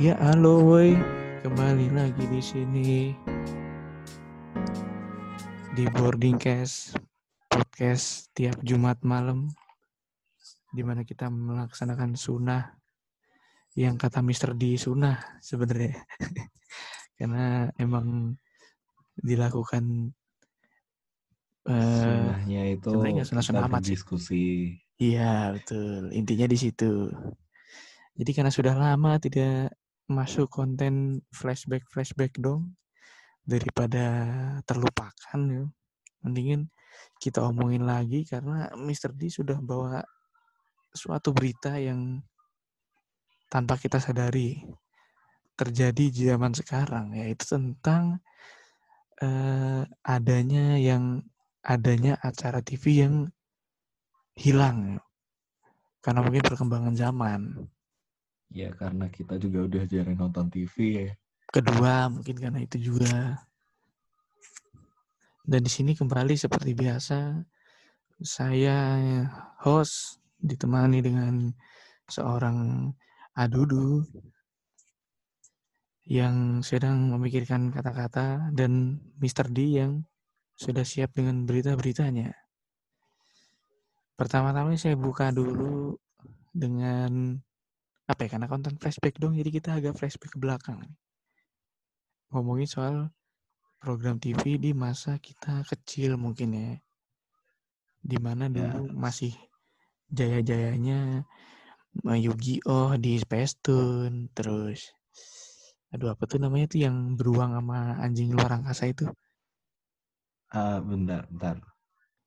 Ya halo woi, kembali lagi di sini di Boarding Cast podcast tiap Jumat malam di mana kita melaksanakan sunnah yang kata Mr. D sunnah sebenarnya karena emang dilakukan eh Sunnahnya itu sebenarnya nggak sunnah-sunnah kita amat sih. berdiskusi. Iya betul, intinya di situ. Jadi karena sudah lama tidak masuk konten flashback flashback dong, daripada terlupakan ya, mendingin kita omongin lagi karena Mr. D sudah bawa suatu berita yang tanpa kita sadari terjadi di zaman sekarang yaitu tentang eh, adanya yang adanya acara TV yang hilang karena mungkin perkembangan zaman. Ya karena kita juga udah jarang nonton TV ya. Kedua mungkin karena itu juga. Dan di sini kembali seperti biasa saya host ditemani dengan seorang adudu yang sedang memikirkan kata-kata dan Mr. D yang sudah siap dengan berita-beritanya. Pertama-tama saya buka dulu dengan apa ya karena konten flashback dong jadi kita agak flashback ke belakang ngomongin soal program TV di masa kita kecil mungkin ya di mana Ya. dulu masih jaya-jayanya eh, Yu-Gi-Oh di Space Tune terus aduh apa tuh namanya tuh yang beruang sama anjing luar angkasa itu Ah bentar, bentar.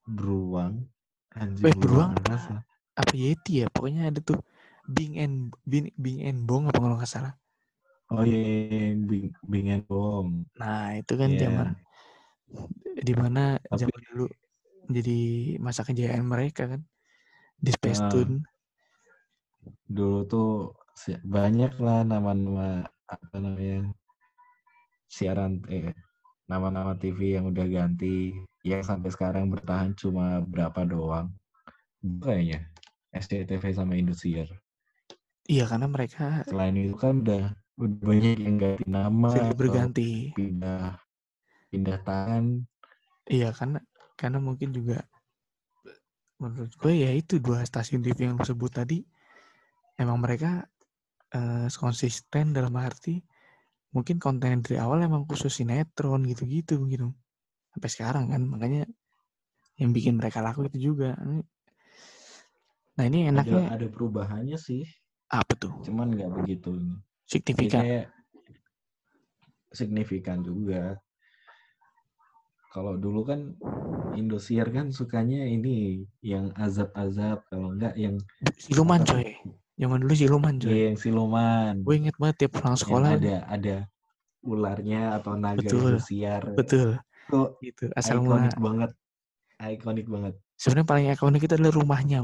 Beruang. Anjing Eh, beruang luar angkasa. apa Yeti ya pokoknya ada tuh Bing and Bing, Bing and Bong apa kalau nggak salah Oh iya, iya, iya, yang Bing, Bing and Bong. nah itu kan Iya. zaman di mana Tapi- zaman dulu jadi masa kejayaan mereka kan di Space Ah. Tune Dulu tuh banyak lah nama-nama apa namanya siaran eh nama-nama TV yang udah ganti yang sampai sekarang bertahan cuma berapa doang kayaknya SCTV sama Indosiar iya karena mereka selain itu kan udah udah banyak yang ganti nama silih berganti. pindah pindah tangan. Iya karena karena mungkin juga menurut gue ya itu dua stasiun TV yang lu sebut tadi emang mereka eh, konsisten dalam arti mungkin konten dari awal emang khusus sinetron gitu-gitu gitu. Sampai sekarang kan makanya yang bikin mereka laku itu juga. Nah ini ada enaknya ada perubahannya sih apa tuh? Cuman nggak begitu signifikan. Signifikan juga. Kalau dulu kan Indosiar kan sukanya ini yang azab-azab kalau enggak yang siluman coy. Zaman dulu siluman coy. Ya yang siluman. Gue inget banget tiap pulang yang sekolah ada ada. ularnya atau naga Betul, Indosiar. Betul. Kok gitu asal mula ikonik banget. Ikonik banget. Sebenarnya paling ikonik itu adalah rumahnya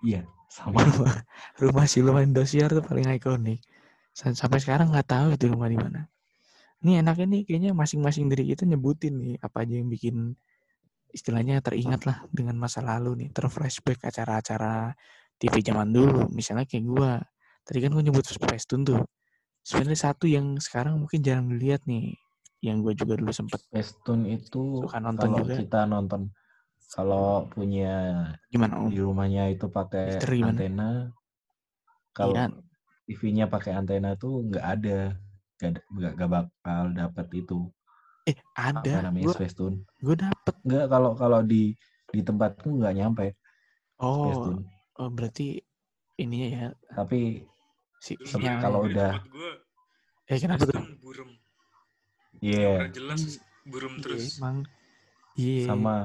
iya sama rumah rumah siluman Indosiar tuh paling ikonik. Sa- sampai sekarang nggak tahu itu rumah di mana. Ini enaknya nih kayaknya masing-masing dari kita nyebutin nih apa aja yang bikin istilahnya teringat lah dengan masa lalu nih. Terflashback acara-acara TV zaman dulu misalnya kayak gua. Tadi kan gua nyebut Space Tune tuh. Sebenarnya satu yang sekarang mungkin jarang dilihat nih yang gue juga dulu sempet Pestun itu Suka nonton kalau juga. kita nonton kalau punya gimana om? di rumahnya itu pakai antena kalau Iya. TV-nya pakai antena tuh nggak ada nggak nggak bakal dapat itu. Eh apa ada namanya gue Space Tune? gue dapet. Nggak kalau kalau di di tempatku nggak nyampe oh, oh berarti ininya ya tapi si sinyal kalau ya. udah- gua, eh kenapa tuh? Burum. iya. Nggak jelas burum Iya, terus. emang. Iya. Sama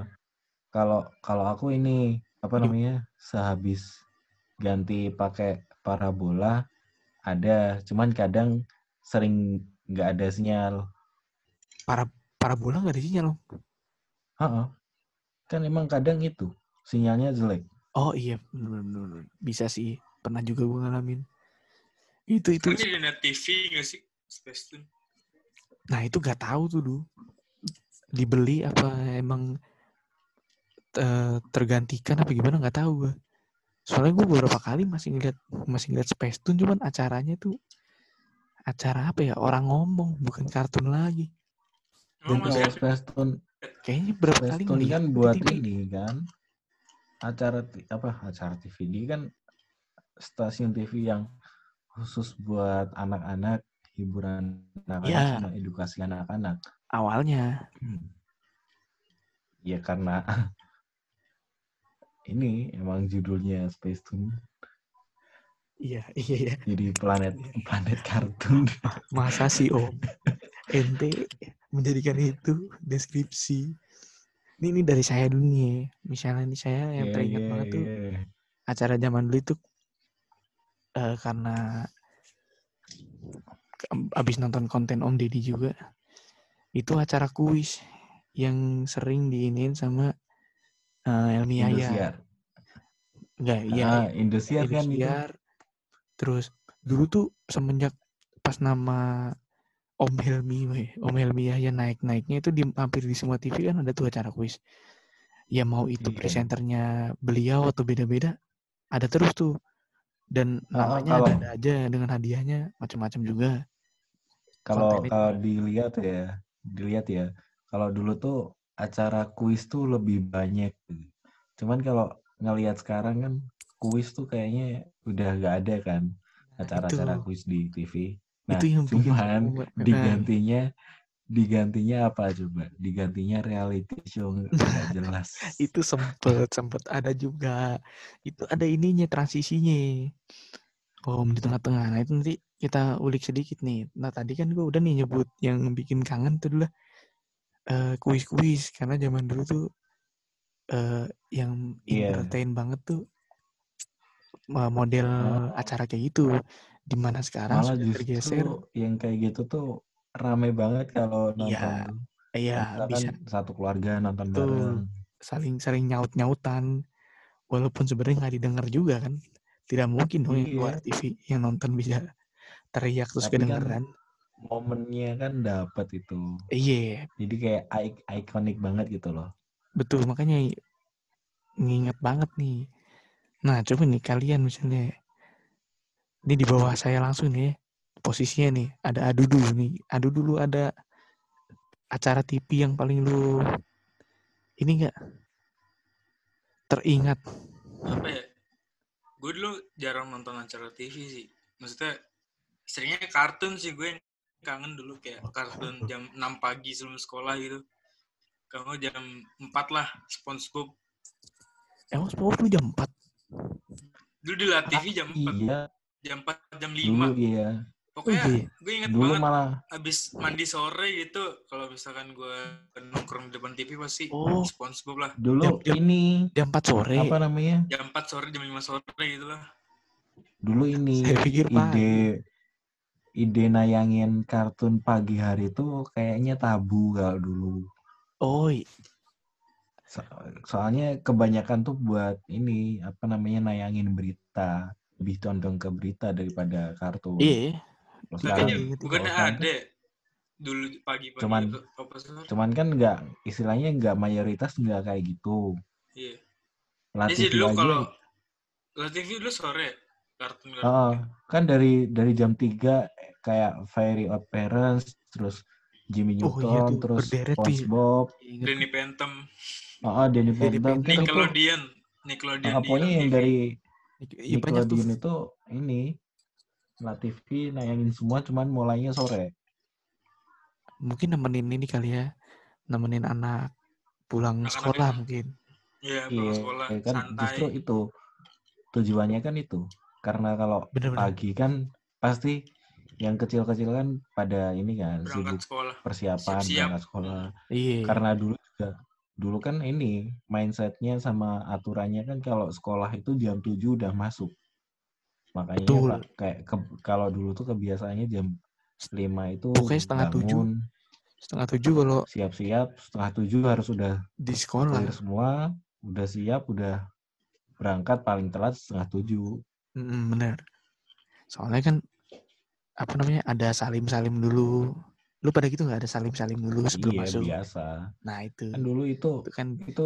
kalau kalau aku ini apa namanya sehabis ganti pakai parabola ada. Cuman kadang sering nggak ada sinyal. Para parabola nggak ada sinyal? Om Heeh. kan emang kadang itu sinyalnya jelek. Oh iya. Bener, bener, bener. bisa sih. Pernah juga gue ngalamin. Itu itu. Kan jadi net TV nggak sih? Nah itu gak tahu tuh dulu dibeli apa emang eh, tergantikan apa gimana nggak tahu gue soalnya gue beberapa kali masih ngeliat masih ngeliat Space Tune cuman acaranya tuh acara apa ya? Orang ngomong, bukan kartun lagi. Dan ada? Space Tune, Kayaknya berapa kali Space Tune ngeliat kan buat TV. ini kan acara apa acara TV ini kan stasiun TV yang khusus buat anak-anak hiburan anak-anak Ya. sama edukasi anak-anak Awalnya. ya karena ini emang judulnya Space Tune Iya, iya, iya. jadi planet planet kartun Masa sih om? Ente menjadikan itu deskripsi. Ini, ini dari saya dulu nih. Misalnya nih saya yang Iya, teringat iya, banget tuh iya. acara zaman dulu itu eh, karena abis nonton konten Om Deddy juga itu acara kuis yang sering diinin sama eh, Elmi Yaya. Indosiar Enggak, iya. ah Indosiar kan itu Indosiar. Terus dulu tuh semenjak pas nama Om Helmi, Om Helmi Yahya naik-naiknya itu di, hampir di semua TV kan ada tuh acara kuis. Ya mau itu Iya. presenternya beliau atau beda-beda, ada terus tuh. Dan Ah, namanya kalau- ada aja dengan hadiahnya macam-macam juga. kalau kalau juga. dilihat ya dilihat ya kalau dulu tuh acara kuis tuh lebih banyak gitu. cuman kalau ngelihat sekarang kan kuis tuh kayaknya udah gak ada kan acara-acara itu. kuis di TV nah Itu yang bikin cuman saya- digantinya digantinya apa coba? Digantinya reality show nggak jelas. Itu sempet sempet ada juga. Itu ada ininya transisinya. Om di tengah-tengah. Nah itu nanti kita ulik sedikit nih. Nah tadi kan gue udah nih nyebut yang bikin kangen tuh adalah eh, kuis-kuis karena zaman dulu tuh eh, yang Iya. entertain banget tuh eh, model Oh. acara kayak gitu di mana sekarang malah sudah tergeser yang kayak gitu tuh rame banget kalau Iya, nonton iya Kita bisa kan satu keluarga nonton Betul. bareng saling saling nyaut nyautan walaupun sebenarnya nggak didengar juga kan tidak mungkin dong yang Iya. luar TV yang nonton bisa teriak terus Tapi kan momennya kan dapat itu. Iya. Jadi kayak ik- ikonik banget gitu loh. Betul makanya nginget banget nih. Nah coba nih kalian misalnya ini di bawah saya langsung nih ya, posisinya nih ada adu dulu nih adu dulu ada acara TV yang paling lu ini enggak teringat. Apa ya? Gue dulu jarang nonton acara TV sih. Maksudnya seringnya kartun sih gue kangen dulu kayak kartun jam 6 pagi sebelum sekolah gitu. Kalau jam 4 lah SpongeBob. Emang SpongeBob lu jam 4 dulu di La TV jam 4 iya. Jam 4 jam 5 dulu iya. Pokoknya Oh, iya. gue inget dulu banget malah abis mandi sore gitu kalau misalkan gue nongkrong di depan TV pasti Oh. SpongeBob lah. Dulu Jam- jam- ini jam 4 sore. apa namanya? Jam 4 sore jam 5 sore gitu lah. Dulu ini Saya pikir ide ide nayangin kartun pagi hari tuh kayaknya tabu kalau dulu. Oh i- So- soalnya kebanyakan tuh buat ini apa namanya nayangin berita. Lebih condong ke berita daripada kartun. Iya. Gitu. bukannya ada dulu pagi-pagi Cuman- itu cuman kan nggak istilahnya nggak mayoritas nggak kayak gitu. Iya. La Ini sih TV dulu kalau La TV dulu sore kartun kartun Heeh, kan dari dari jam 3 kayak Fairy Odd Parents terus Jimmy Oh, Neutron iya tuh, terus berderet tuh ya. SpongeBob Ingat. Danny Phantom Heeh, Danny Danny Phantom kan Nickelodeon Nickelodeon ah, di pokoknya yang TV. dari Iya banyak tuh. Nickelodeon itu ini La TV nayangin semua cuman mulainya sore Mungkin nemenin ini kali ya. Nemenin anak pulang Anak-anak sekolah mungkin. iya pulang Iya, sekolah kan santai justru itu tujuannya kan itu. Karena kalau Bener-bener. pagi kan pasti yang kecil-kecil kan pada ini kan berangkat sibuk sekolah persiapan Siap-siap. berangkat sekolah. Iya. Karena dulu juga dulu kan ini mindsetnya sama aturannya kan kalau sekolah itu jam 7 udah masuk. Makanya Betul. Pak, kayak ke- kalau dulu tuh kebiasaannya jam 5 itu Pokoknya setengah tujuh. bangun, Setengah tujuh kalau siap-siap, setengah tujuh harus udah di sekolah. semua, udah siap, udah berangkat paling telat setengah tujuh. Mm, bener. Soalnya kan apa namanya ada salim-salim dulu. Lu pada gitu nggak ada salim-salim dulu sebelum iya masuk? biasa. Nah itu. Kan dulu itu Itu kan itu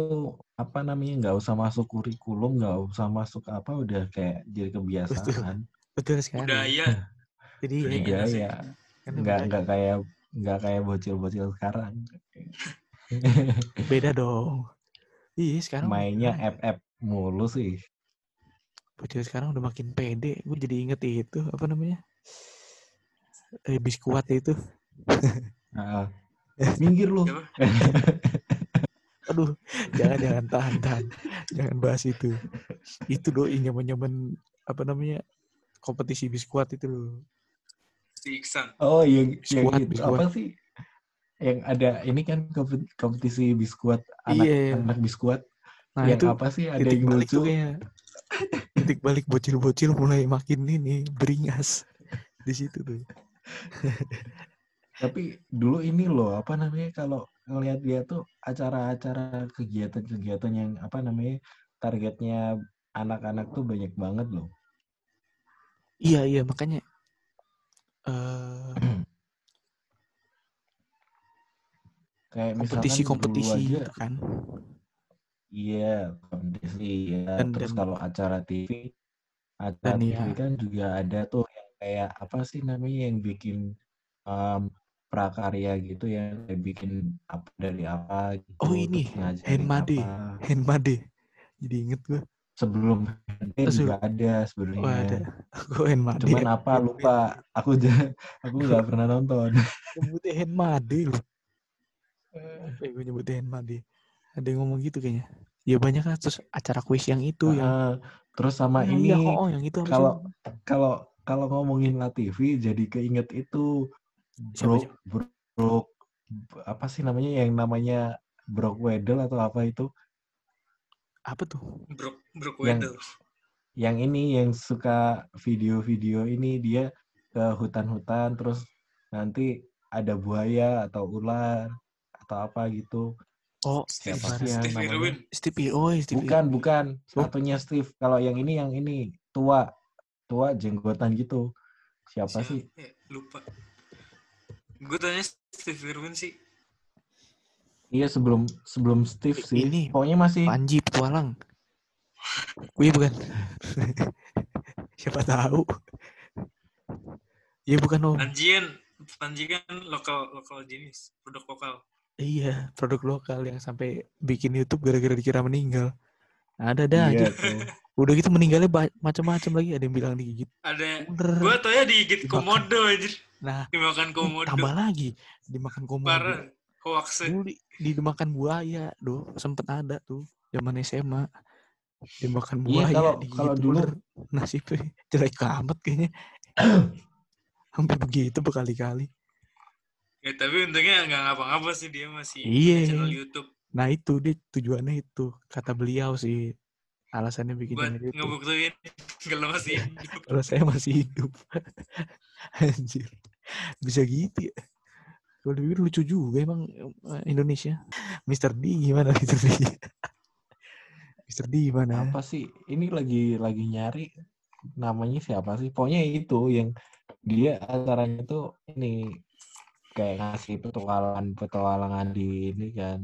apa namanya nggak usah masuk kurikulum, nggak usah masuk apa udah kayak jadi kebiasaan. betul sekali. budaya Jadi ya, Iya budaya kan nggak budaya. nggak kayak nggak kayak bocil-bocil sekarang beda dong. Iya sekarang mainnya FF mulu sih bocil sekarang udah makin pede. Gue jadi inget itu apa namanya? Eh, biskuat itu. Heeh. minggir lu? Aduh, jangan jangan tahan tahan. Jangan bahas itu. Itu doi nyaman-nyaman apa namanya? kompetisi biskuat itu loh. Si Iksan. oh yang yang Biskuat, itu biskuat. apa sih yang ada ini kan kompet- kompetisi biskuat anak Iya. anak biskuat Nah, yang itu apa sih ada yang lucu. Titik balik bocil-bocil mulai makin ini beringas di situ tuh. tapi dulu ini loh apa namanya kalau ngelihat dia tuh acara-acara kegiatan-kegiatan yang apa namanya targetnya anak-anak tuh banyak banget loh Iya iya makanya eh kayak kompetisi kompetisi gitu kan. Iya kompetisi ya Dan- terus dan- kalau acara TV acara Dan TV ya- kan juga ada tuh yang kayak apa sih namanya yang bikin em, prakarya gitu ya kayak bikin apa dari apa gitu Oh, ini, Henmade. Henmade. Jadi inget gue. sebelum Henmade Oh, juga ada Oh sebenarnya ada. Gue Henmade. cuman apa lupa aku aku nggak pernah nonton Nyebutnya Henmade loh. Apa ya gue nyebutnya Henmade. Ada yang ngomong gitu kayaknya. Ya banyak lah terus acara kuis yang itu yang Ah, terus sama Nah, ini iya, oh, yang itu kalau kalau kalau ngomongin La TV jadi keinget itu bro siapa? bro, bro- apa sih namanya yang namanya Brock Weddle atau apa itu apa tuh? Brok Brok Yang- Weddle. yang ini yang suka video-video ini dia ke hutan-hutan terus nanti ada buaya atau ular atau apa gitu Oh, Steve, sih yang Steve? Irwin. Stevie oh Stevie. bukan bukan Oh. satunya Steve kalau yang ini yang ini tua tua jenggotan gitu siapa sih Siapa ya? Lupa. Gue tanya Steve Irwin sih. Iya sebelum sebelum Steve sih. Ini, Pokoknya masih Panji petualang. Iya bukan. Siapa tahu. Iya bukan om. Panjian, Panji kan lokal lokal jenis, produk lokal. Iya, produk lokal yang sampai bikin YouTube gara-gara dikira meninggal. Ada dah aja. iya tuh. Udah gitu meninggalnya macam-macam lagi. Ada yang bilang digigit Ada ular. gue tau ya digigit Dimakan. komodo aja. Nah, Dimakan komodo. tambah lagi dimakan komodo. Parah. Hoax. Dulu di, dimakan buaya, doh sempet ada tuh zaman SMA. Dimakan Iya, buaya, kalau- digigit kalau dulu-. Nasibnya jelek amat kayaknya. Hampir begitu berkali-kali. Ya tapi untungnya nggak ngapa-ngapa sih dia masih Iya. channel YouTube Nah itu dia tujuannya itu kata beliau sih alasannya bikin buat channel YouTube. ngebuktiin kalau masih hidup. Kalau saya masih hidup, anjir bisa gitu ya. Kalau dipikir lucu juga emang eh, Indonesia. Mr. D gimana Mr. D? Mr. D gimana? Apa sih? Ini lagi lagi nyari namanya siapa sih? Pokoknya itu yang dia acaranya tuh ini kayak ngasih petualangan petualangan di ini kan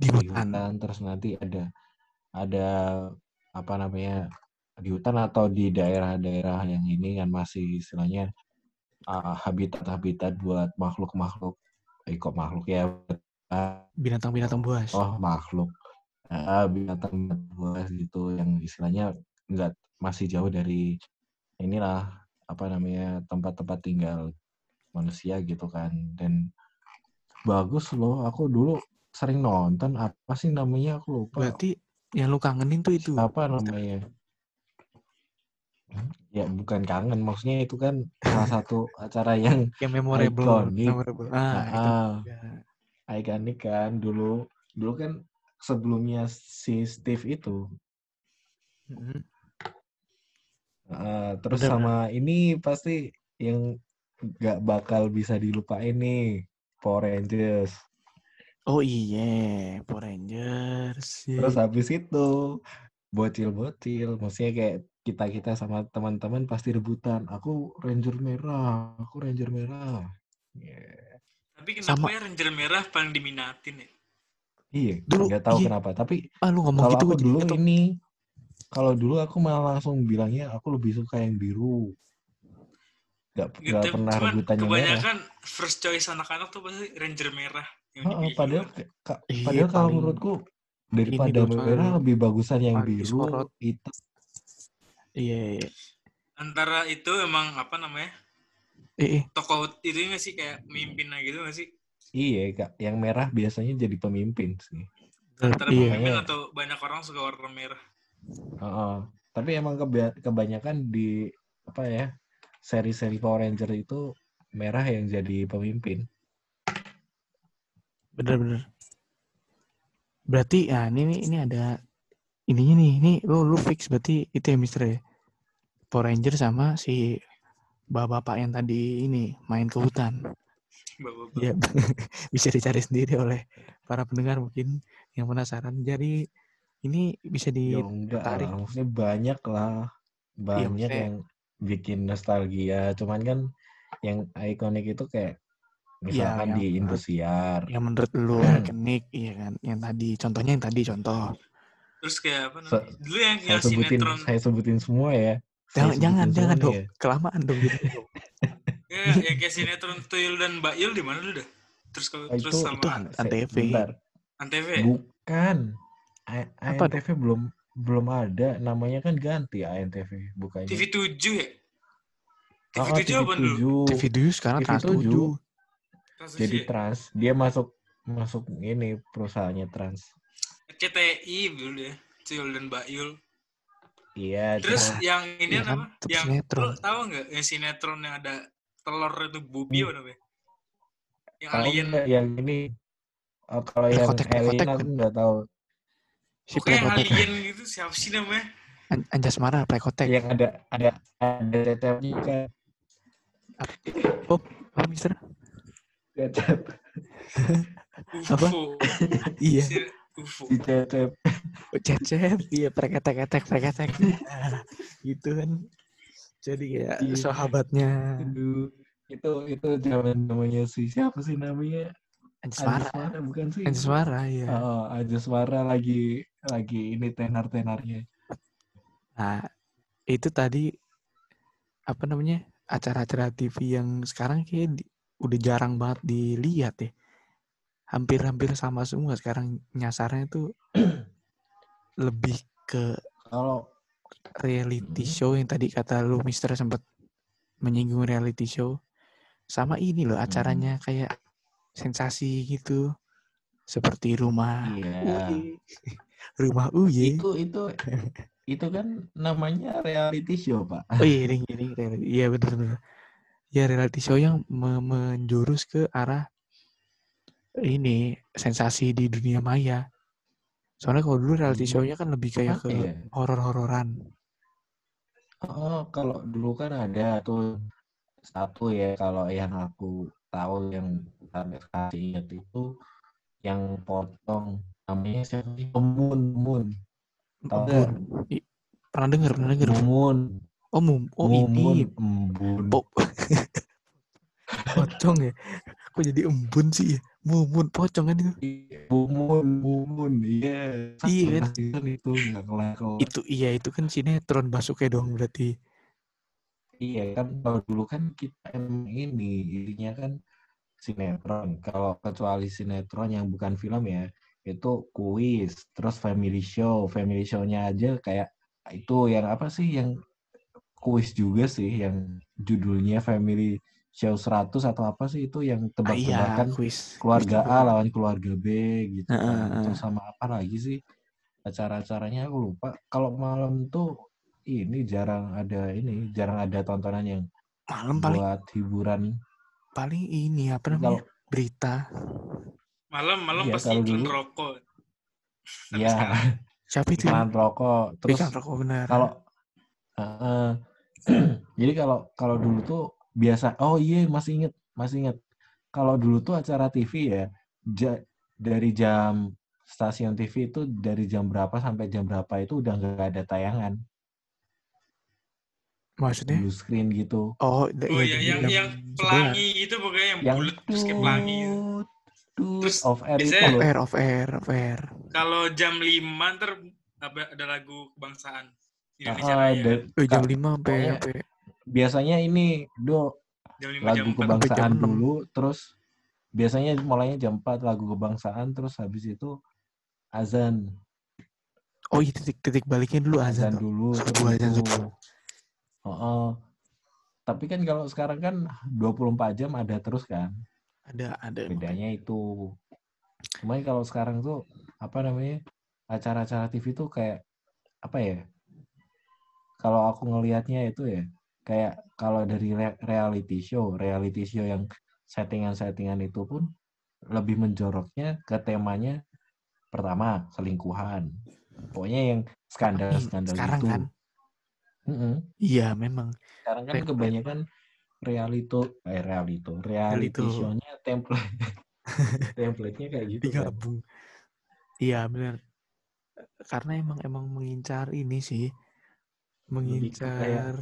Di hutan. terus nanti ada ada apa namanya di hutan atau di daerah-daerah yang ini kan masih istilahnya uh, habitat-habitat buat makhluk-makhluk eh kok makhluk ya uh, Binatang-binatang buas. oh makhluk Ah, binatang buas gitu yang istilahnya nggak masih jauh dari inilah apa namanya tempat-tempat tinggal manusia gitu kan dan bagus loh aku dulu sering nonton apa sih namanya aku lupa Berarti yang lu kangenin tuh itu. apa namanya ya bukan kangen maksudnya itu kan salah satu acara yang Yang memorable. Iconic. memorable. Ah, itu ah, juga. ikonik kan dulu dulu kan sebelumnya si Steve itu Mm-mm. Ah, terus Bener, sama ini pasti yang nggak bakal bisa dilupain nih Power Rangers Oh iya, Power Rangers. Iya, terus habis itu bocil-bocil maksudnya kayak kita kita sama teman-teman pasti rebutan aku Ranger merah aku Ranger merah Yeah. Tapi kenapa Sama- ya Ranger Merah paling diminatin ya? iya Dulu, nggak tahu iya. kenapa tapi Ah lu ngomong kalau gitu aku gue jadi dulu ini kalau dulu aku malah langsung bilangnya aku lebih suka yang biru nggak Gitu, nggak pernah cuman rebutannya merah. kebanyakan first choice anak-anak tuh pasti Ranger merah. Yang Oh, padahal kayak- ka- Iya, padahal kalau paling menurutku daripada merah lebih bagusan yang biru itu Iya, iya. antara itu emang apa namanya eh. tokoh itu nggak sih kayak pemimpin gitu nggak sih iya kak yang merah biasanya jadi pemimpin sih. antara Iya. pemimpin Makanya- atau banyak orang suka warna merah Heeh. Tapi emang keba- kebanyakan di apa ya seri-seri Power Ranger itu merah yang jadi pemimpin. Bener-bener. Berarti ya ini ini ada ininya nih. Ini lu lu fix berarti itu ya Mister ya. Power Ranger sama si bapak-bapak yang tadi ini main ke hutan. bapak Ya bisa dicari sendiri oleh para pendengar mungkin yang penasaran. Jadi ini bisa Ya enggak ditarik. lah, maksudnya banyak lah. Banyak maksudnya- yang bikin nostalgia. Cuman kan yang ikonik itu kayak misalkan yang di Indosiar. yang menurut lu ikonik iya kan. Yang tadi contohnya yang tadi contoh. terus kayak apa namanya dulu yang Saya yang sebutin sinetron saya sebutin semua ya. Saya Jangan jangan jangan dong. ya. Kelamaan dong gitu. ya, yang kayak sinetron Tuyul dan Mbak Yul di mana dulu dah terus kalau Oh, terus itu- sama itu Antv. Antv Bukan. A- Apa ANTV belum belum ada. Namanya kan ganti ANTV bukannya. TV 7 ya TV Oh, 7 apa dulu TV dulu sekarang TV Trans 7. tujuh. Trans Jadi 7 ya? trans. Dia masuk masuk ini perusahaannya trans. CTI dulu ya Tuyul dan Mbak Yul Iya. terus cuma- yang ini Iya kan, apa yang sinetron. lo tahu nggak yang sinetron yang ada telur itu bubi Hmm. apa namanya yang tahu alien nggak yang ini Oh, kalau yang Prekotek, alien prekotek, aku nggak tahu. Si Prekotek. alien gitu siapa sih namanya An- Anjasmara Prekotek. Yang ada ada ada cecepnya kan. Oh, Mister? Cecep. Apa? Iya. Si- UFO Si cecep. Cecep, iya preketek-ketek, preketek. Nah, gitu kan. Jadi kayak Iya. sahabatnya Aduh, itu itu zaman namanya si siapa sih namanya? Anjasmara. Anjasmara bukan sih? Anjasmara, iya. Oh, Anjasmara lagi lagi ini tenar-tenarnya. Nah, itu tadi apa namanya? acara-acara TV yang sekarang kayak di- udah jarang banget dilihat ya. Hampir-hampir sama semua sekarang nyasarnya tuh lebih ke Kalau reality Hmm. show yang tadi kata lu Mister sempat menyinggung reality show sama ini loh acaranya kayak sensasi gitu seperti rumah Uye. rumah Uye itu itu itu kan namanya reality show, Pak. oh iya ini ini reality. iya benar benar ya reality show yang me- menjurus ke arah ini sensasi di dunia maya soalnya kalau dulu reality Hmm. show-nya kan lebih kayak ke ya? horor-hororan Oh, kalau dulu kan ada tuh satu ya kalau yang aku tahu yang sampai sekarang ingat itu yang potong namanya siapa sih? Mumun, Mumun. Tahu. I- pernah dengar pernah dengar Mumun. oh mum oh Mumun, ini Embun. Po pocong ya. Kok jadi embun sih ya? Mumun pocong kan itu. Mumun, Mumun, iya. Iya kan? Kan itu nggak kelar-kelar. Itu iya itu kan sinetron masuknya dong berarti. Iya kan kalau dulu kan kita emang ini intinya kan sinetron. Kalau kecuali sinetron yang bukan film ya itu kuis, terus family show. Family show-nya aja kayak itu yang apa sih yang kuis juga sih yang judulnya Family Show 100 atau apa sih itu yang Ah, iya, tebak-tebakan kuis. keluarga A lawan keluarga B gitu kan. heeh. Terus sama apa lagi sih acara-acaranya aku lupa. Kalau malam tuh ini jarang ada ini, jarang ada tontonan yang Malam paling buat hiburan. paling ini apa namanya? Kalau Berita. Malam-malam Iya, pasti kalau iklan dulu- rokok. Ya. Siapa itu? iklan rokok, terus Iklan rokok benar. kalau Heeh. jadi kalau kalau dulu tuh biasa oh iya masih inget masih inget kalau dulu tuh acara TV ya ja- dari jam stasiun TV itu dari jam berapa sampai jam berapa itu udah nggak ada tayangan Maksudnya? blue screen gitu Oh, Oh iya, iya, di yang jam yang 11. pelangi itu pokoknya yang, yang bulat terus kayak pelangi. gitu. Terus off air biasanya- Off loh air, off air, off air. Kalau jam 5 ntar ada lagu kebangsaan Indonesia Ah, Raya. da- Oh, jam Kak, 5 sampai sampai biasanya ini do Jam 5 jam lagu 4. kebangsaan jam dulu terus biasanya mulainya jam 4 lagu kebangsaan terus habis itu azan Oh iya titik-titik baliknya dulu azan. azan dulu Subuh, azan subuh. Heeh. tapi kan kalau sekarang kan 24 jam ada terus kan Ada ada. bedanya itu Cuman kalau sekarang tuh apa namanya acara-acara TV tuh kayak apa ya kalau aku ngelihatnya itu ya kayak kalau dari re- reality show reality show yang settingan-settingan itu pun lebih menjoroknya ke temanya pertama selingkuhan pokoknya yang skandal-skandal Sekarang gitu kan. Iya memang. sekarang kan Re- kebanyakan realito eh realito reality Realito. show-nya template template-nya kayak gitu kan. digabung. Iya benar. Karena emang emang mengincar ini sih, ke kayak- mengincar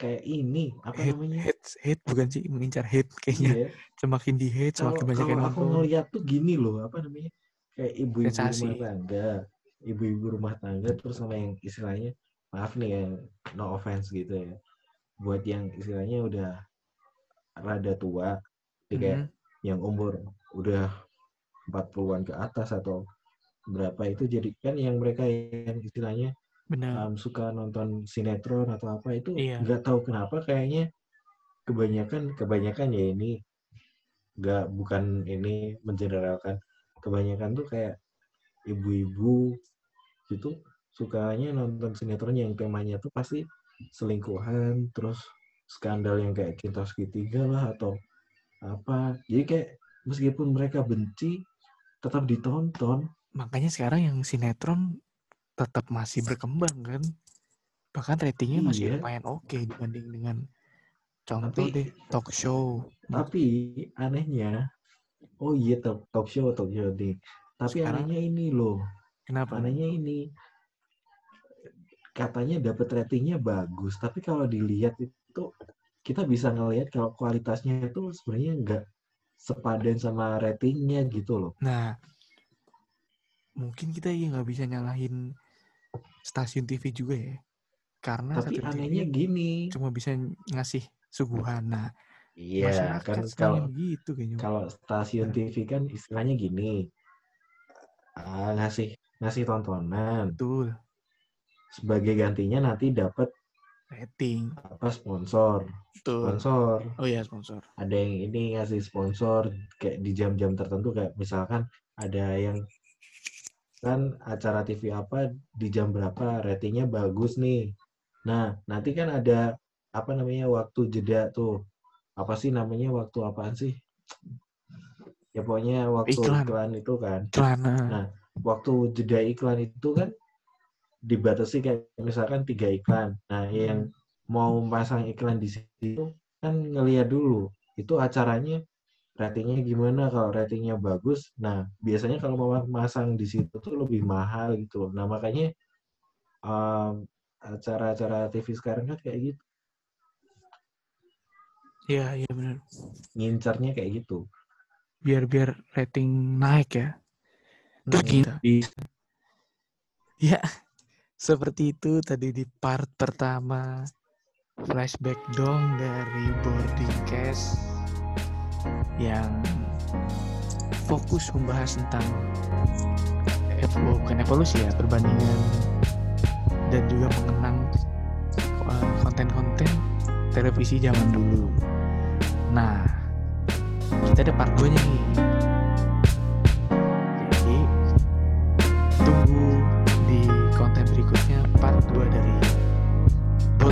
kayak ini apa hate, namanya hate, hate bukan sih mengincar hate kayaknya. iya Semakin di hate, kalau semakin banyak yang kalau aku ngeliat tuh gini loh apa namanya kayak ibu-ibu rumah tangga ibu-ibu rumah tangga terus sama yang istilahnya maaf nih ya no offense gitu ya buat yang istilahnya udah rada tua jadi kayak Mhm. yang umur udah 40-an ke atas atau berapa itu jadi kan yang mereka yang istilahnya Benar. um, suka nonton sinetron atau apa itu Iya. nggak tahu kenapa kayaknya kebanyakan kebanyakan ya ini nggak bukan ini mengeneralkan kebanyakan tuh kayak ibu-ibu gitu sukanya nonton sinetron yang temanya tuh pasti selingkuhan terus skandal yang kayak cinta segitiga lah atau apa jadi kayak meskipun mereka benci tetap ditonton Makanya sekarang yang sinetron tetap masih berkembang kan. Bahkan ratingnya masih Iya. lumayan oke dibanding dengan contoh Tapi- deh talk show. tapi anehnya oh iya talk, talk show talk show nih tapi Sekarang- anehnya ini loh Kenapa? anehnya ini katanya dapat ratingnya bagus tapi kalau dilihat itu kita bisa ngelihat kalau kualitasnya itu sebenarnya nggak sepadan sama ratingnya gitu loh Nah, mungkin kita ya nggak bisa nyalahin stasiun TV juga ya. Karena tapi anehnya TV gini cuma bisa ngasih suguhan. Nah, iya kan kalau begitu kayaknya. kalau stasiun Nah. TV kan istilahnya gini ah, ngasih ngasih tontonan Betul, sebagai gantinya nanti dapat rating. apa sponsor Betul. sponsor Oh iya, sponsor. ada yang ini ngasih sponsor kayak di jam-jam tertentu kayak misalkan ada yang kan acara TV apa di jam berapa ratingnya bagus nih nah nanti kan ada apa namanya waktu jeda tuh apa sih namanya waktu apaan sih ya pokoknya waktu Iklan. iklan, itu kan Celana. Nah, waktu jeda iklan itu kan dibatasi kayak misalkan tiga iklan. Nah, yang mau pasang iklan di situ kan ngeliat dulu itu acaranya ratingnya gimana kalau ratingnya bagus. Nah, biasanya kalau mau masang di situ tuh lebih mahal gitu. loh. Nah, makanya um, acara-acara TV sekarang kan kayak gitu, Iya, iya benar. ngincarnya kayak gitu. Biar biar rating naik ya. Terus Hmm, gitu. di- Ya, seperti itu tadi di part pertama flashback dong dari boarding cast yang fokus membahas tentang evo, bukan evolusi ya perbandingan dan juga mengenang uh, konten-konten televisi zaman dulu. Nah, kita ada part 2 nya nih.